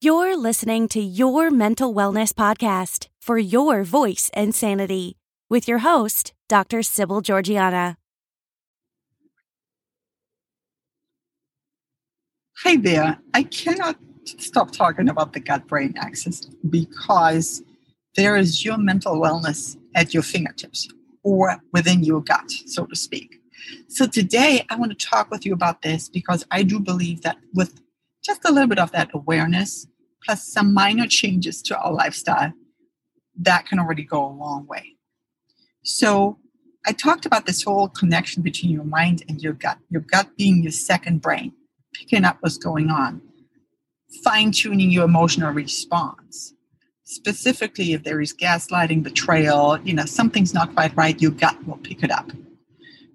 You're listening to Your Mental Wellness Podcast for your voice and sanity with your host, Dr. Sybil Georgiana. Hi there. I cannot stop talking about the gut brain axis because there is your mental wellness at your fingertips or within your gut, so to speak. So today I want to talk with you about this because I do believe that with just a little bit of that awareness, plus some minor changes to our lifestyle, that can already go a long way. So I talked about this whole connection between your mind and your gut, your gut being your second brain, picking up what's going on, fine tuning your emotional response. Specifically, if there is gaslighting, betrayal, you know, something's not quite right, your gut will pick it up.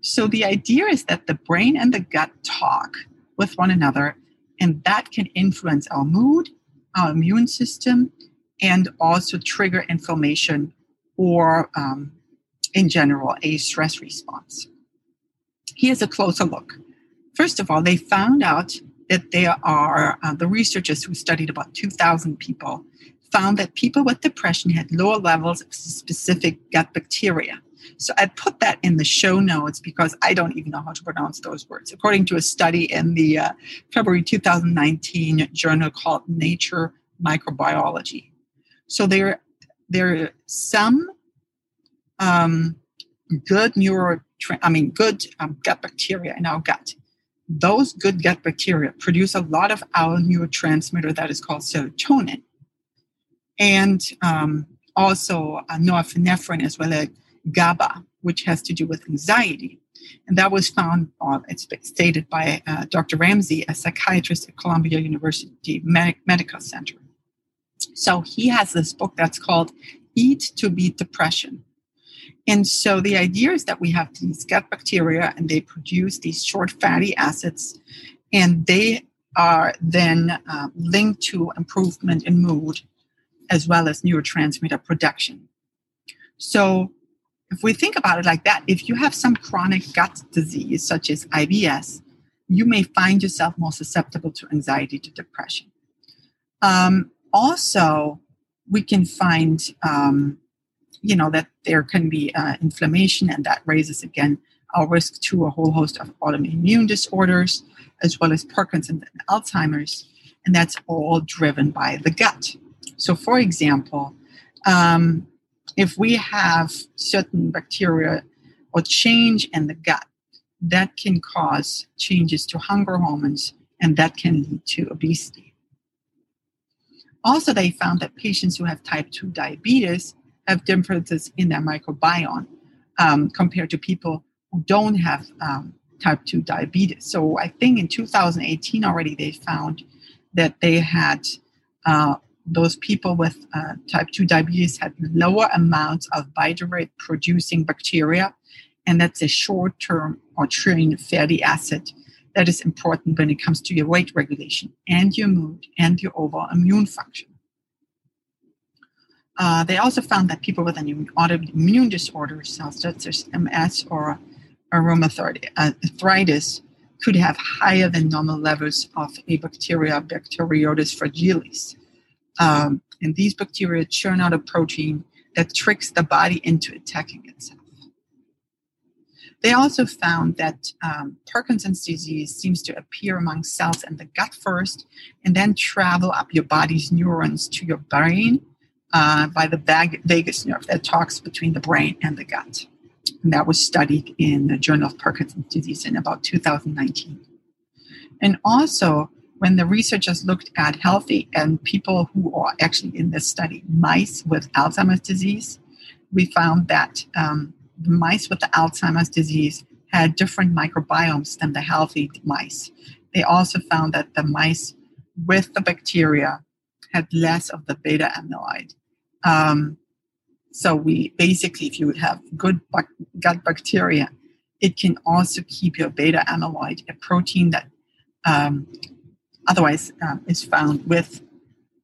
So the idea is that the brain and the gut talk with one another, and that can influence our mood, our immune system, and also trigger inflammation or, um, in general, a stress response. Here's a closer look. First of all, they found out that there are uh, the researchers who studied about 2,000 people found that people with depression had lower levels of specific gut bacteria. So I put that in the show notes because I don't even know how to pronounce those words. According to a study in the uh, February 2019 journal called Nature Microbiology. So there, there are some um, good neuro, I mean, good um, gut bacteria in our gut. Those good gut bacteria produce a lot of our neurotransmitter that is called serotonin, and um, also uh, norepinephrine as well as GABA, which has to do with anxiety. And that was found, uh, it's stated by uh, Dr. Ramsey, a psychiatrist at Columbia University Med- Medical Center. So he has this book that's called Eat to Beat Depression. And so the idea is that we have these gut bacteria and they produce these short fatty acids, and they are then uh, linked to improvement in mood as well as neurotransmitter production. So if we think about it like that, if you have some chronic gut disease such as IBS, you may find yourself more susceptible to anxiety to depression. Um, also, we can find, um, you know, that there can be uh, inflammation, and that raises again our risk to a whole host of autoimmune disorders, as well as Parkinson's and Alzheimer's, and that's all driven by the gut. So, for example, um, if we have certain bacteria or change in the gut, that can cause changes to hunger hormones, and that can lead to obesity. Also, they found that patients who have type 2 diabetes have differences in their microbiome um, compared to people who don't have um, type 2 diabetes. So I think in 2018 already they found that they had uh, those people with uh, type 2 diabetes had lower amounts of butyrate producing bacteria, and that's a short term or train fatty acid that is important when it comes to your weight regulation and your mood and your overall immune function. Uh, they also found that people with an autoimmune disorder, such as MS or arthritis, could have higher than normal levels of a bacteria, Bacteroides fragilis. Um, and these bacteria churn out a protein that tricks the body into attacking itself. They also found that um, Parkinson's disease seems to appear among cells in the gut first and then travel up your body's neurons to your brain uh, by the vagus nerve that talks between the brain and the gut. And that was studied in the Journal of Parkinson's Disease in about 2019. And also, when the researchers looked at healthy and people who are actually in this study, mice with Alzheimer's disease, we found that um, the mice with the Alzheimer's disease had different microbiomes than the healthy mice. They also found that the mice with the bacteria had less of the beta amyloid. Um, so we basically, if you have good gut bacteria, it can also keep your beta amyloid, a protein that um, otherwise um, is found with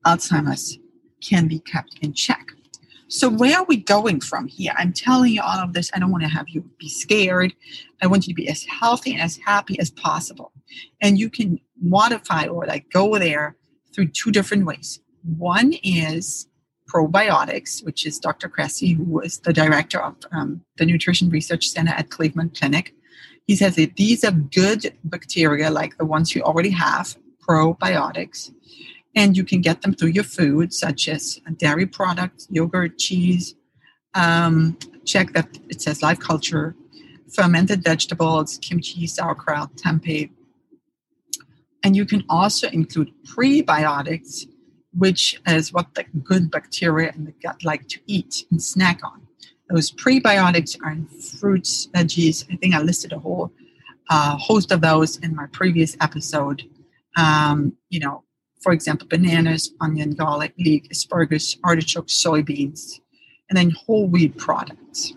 Alzheimer's, can be kept in check. So, where are we going from here? I'm telling you all of this. I don't want to have you be scared. I want you to be as healthy and as happy as possible. And you can modify or like go there through two different ways. One is probiotics, which is Dr. Cressy, who is the director of um, the Nutrition Research Center at Cleveland Clinic. He says that these are good bacteria, like the ones you already have, probiotics, and you can get them through your food, such as dairy products, yogurt, cheese. Um, check that it says live culture, fermented vegetables, kimchi, sauerkraut, tempeh. And you can also include prebiotics, which is what the good bacteria in the gut like to eat and snack on. Those prebiotics are in fruits, veggies. I think I listed a whole uh, host of those in my previous episode. Um, you know, for example, bananas, onion, garlic, leek, asparagus, artichokes, soybeans, and then whole wheat products.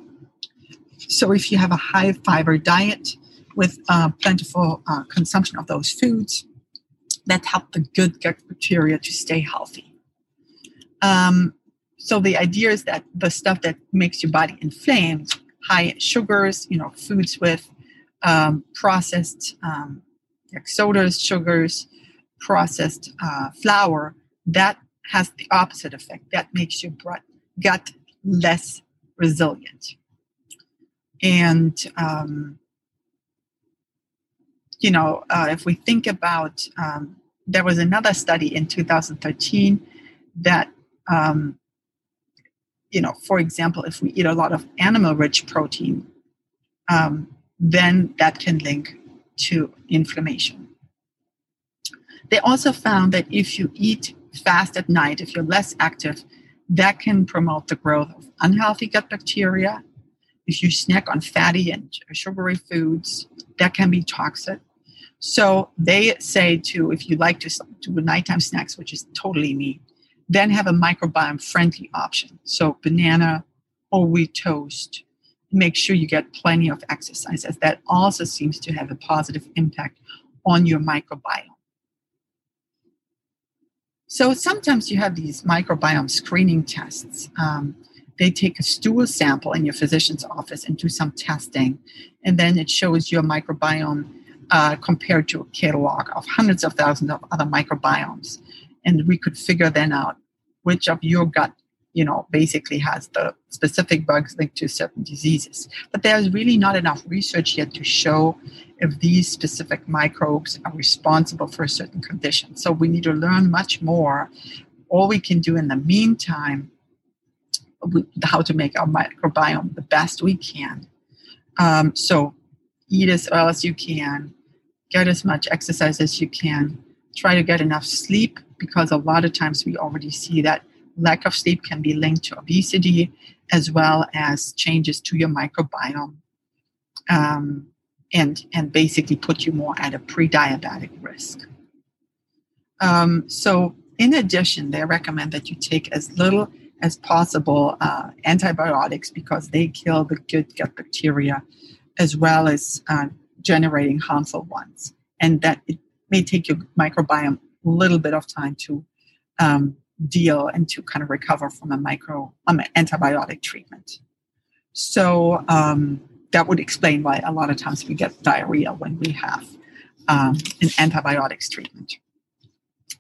So if you have a high fiber diet with uh, plentiful uh, consumption of those foods, that help the good gut bacteria to stay healthy. Um, so the idea is that the stuff that makes your body inflamed, high sugars, you know, foods with um, processed um, like sodas, sugars, processed uh, flour, that has the opposite effect. That makes your gut less resilient. And um, you know, uh, if we think about, um, there was another study in 2013 that, um, you know, for example, if we eat a lot of animal rich protein, um, then that can link to inflammation. They also found that if you eat fast at night, if you're less active, that can promote the growth of unhealthy gut bacteria. If you snack on fatty and sugary foods, that can be toxic. So they say to, if you like to do nighttime snacks, which is totally me, then have a microbiome friendly option. So banana or wheat toast. Make sure you get plenty of exercise, as that also seems to have a positive impact on your microbiome. So sometimes you have these microbiome screening tests. Um, they take a stool sample in your physician's office and do some testing, and then it shows your microbiome uh, compared to a catalog of hundreds of thousands of other microbiomes. And we could figure then out which of your gut, you know, basically has the specific bugs linked to certain diseases. But there's really not enough research yet to show if these specific microbes are responsible for a certain condition. So we need to learn much more. All we can do in the meantime, how to make our microbiome the best we can. Um, so eat as well as you can, get as much exercise as you can, try to get enough sleep because a lot of times we already see that lack of sleep can be linked to obesity as well as changes to your microbiome um, and, and basically put you more at a pre diabetic risk. Um, so, in addition, they recommend that you take as little as possible uh, antibiotics because they kill the good gut bacteria as well as uh, generating harmful ones. And that it may take your microbiome a little bit of time to um, deal and to kind of recover from a micro um, antibiotic treatment. So um, that would explain why a lot of times we get diarrhea when we have um, an antibiotics treatment.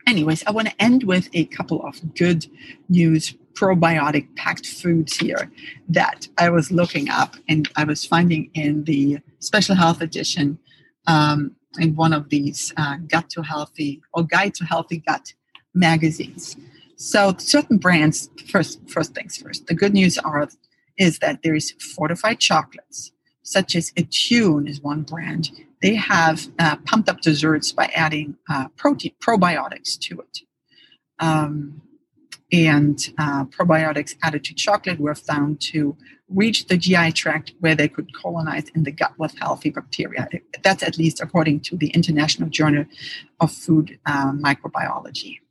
Anyways, I want to end with a couple of good news probiotic packed foods here that I was looking up and I was finding in the special health edition um, in one of these uh, gut to healthy or guide to healthy gut magazines. So certain brands, first, first things first, the good news are is that there is fortified chocolates, such as Attune is one brand. They have uh, pumped up desserts by adding uh, protein probiotics to it. Um, and uh, probiotics added to chocolate were found to reach the GI tract where they could colonize in the gut with healthy bacteria. That's at least according to the International Journal of Food uh, Microbiology.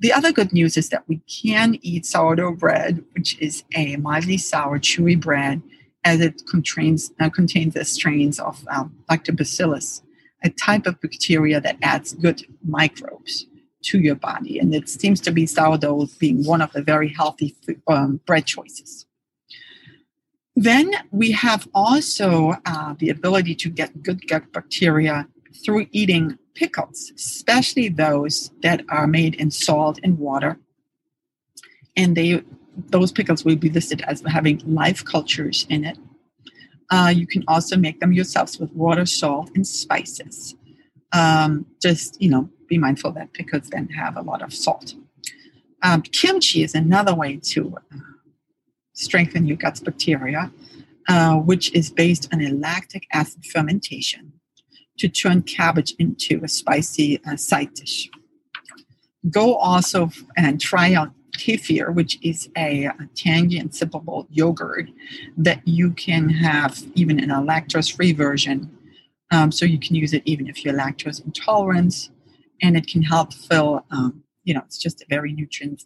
The other good news is that we can eat sourdough bread, which is a mildly sour, chewy bread, as it contains, uh, contains the strains of um, lactobacillus, a type of bacteria that adds good microbes to your body. And it seems to be sourdough being one of the very healthy um, bread choices. Then we have also uh, the ability to get good gut bacteria through eating pickles, especially those that are made in salt and water. And they those pickles will be listed as having live cultures in it. Uh, you can also make them yourselves with water, salt, and spices. Um, just you know, be mindful that pickles then have a lot of salt. Um, kimchi is another way to uh, strengthen your gut's bacteria, uh, which is based on a lactic acid fermentation to turn cabbage into a spicy uh, side dish. Go also and try out kefir, which is a, a tangy and sippable yogurt that you can have even in a lactose free version. Um, so you can use it even if you're lactose intolerant, and it can help fill, um, you know, it's just a very nutrient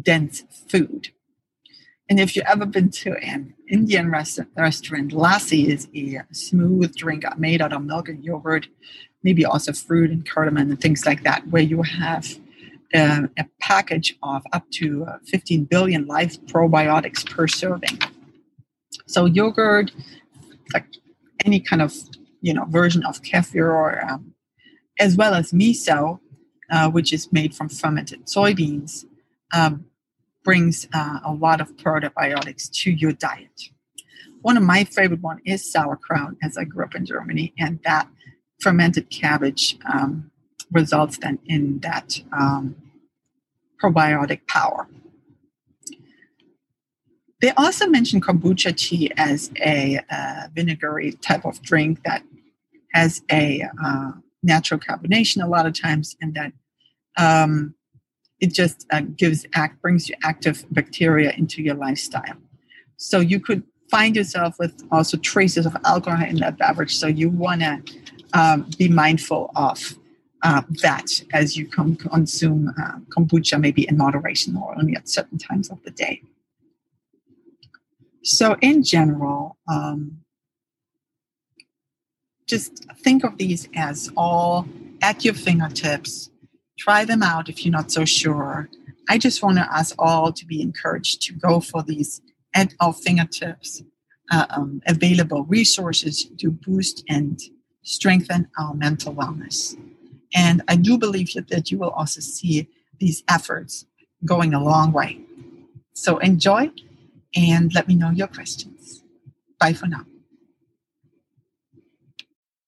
dense food. And if you've ever been to an Indian rest- restaurant, lassi is a smooth drink made out of milk and yogurt, maybe also fruit and cardamom and things like that, where you have uh, a package of up to uh, 15 billion live probiotics per serving. So yogurt, like any kind of you know version of kefir, or um, as well as miso, uh, which is made from fermented soybeans, um, brings uh, a lot of probiotics to your diet. One of my favorite one is sauerkraut, as I grew up in Germany, and that fermented cabbage um, results then in that um, probiotic power. They also mention kombucha tea as a uh, vinegary type of drink that has a uh, natural carbonation a lot of times, and that um, it just uh, gives act brings you active bacteria into your lifestyle. So you could find yourself with also traces of alcohol in that beverage. So you want to um, be mindful of uh, that as you consume uh, kombucha, maybe in moderation or only at certain times of the day. So, in general, um, just think of these as all at your fingertips. Try them out if you're not so sure. I just want us all to be encouraged to go for these at our fingertips uh, um, available resources to boost and strengthen our mental wellness. And I do believe that you will also see these efforts going a long way. So enjoy and let me know your questions. Bye for now.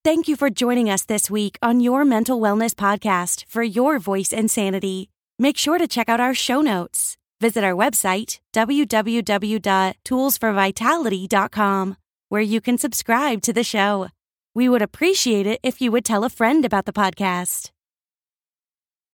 Thank you for joining us this week on Your Mental Wellness Podcast for your voice and sanity. Make sure to check out our show notes. Visit our website, www.toolsforvitality.com, where you can subscribe to the show. We would appreciate it if you would tell a friend about the podcast.